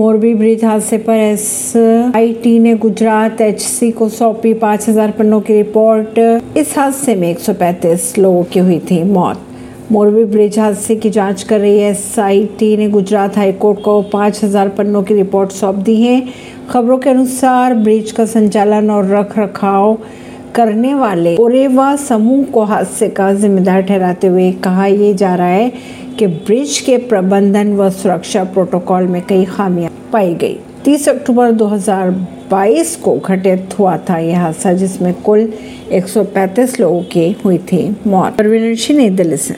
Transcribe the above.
Morbi bridge हादसे पर S I T ने गुजरात एचसी को सौंपी 5000 पन्नों की रिपोर्ट। इस हादसे में 135 लोगों की हुई थी मौत। मोरबी ब्रिज हादसे की जाँच कर रही है एस आई टी ने गुजरात हाईकोर्ट को 5000 पन्नों की रिपोर्ट सौंप दी है। खबरों के अनुसार ब्रिज का संचालन और रख रखाव करने वाले ओरेवा समूह को हादसे का जिम्मेदार ठहराते हुए कहा यह जा रहा है कि ब्रिज के प्रबंधन व सुरक्षा प्रोटोकॉल में कई खामियाँ पाई गई। 30 अक्टूबर 2022 को घटित हुआ था यह हादसा, जिसमें कुल 135 लोगों की हुई थी मौत। परवीन सिंह नई दिल्ली से।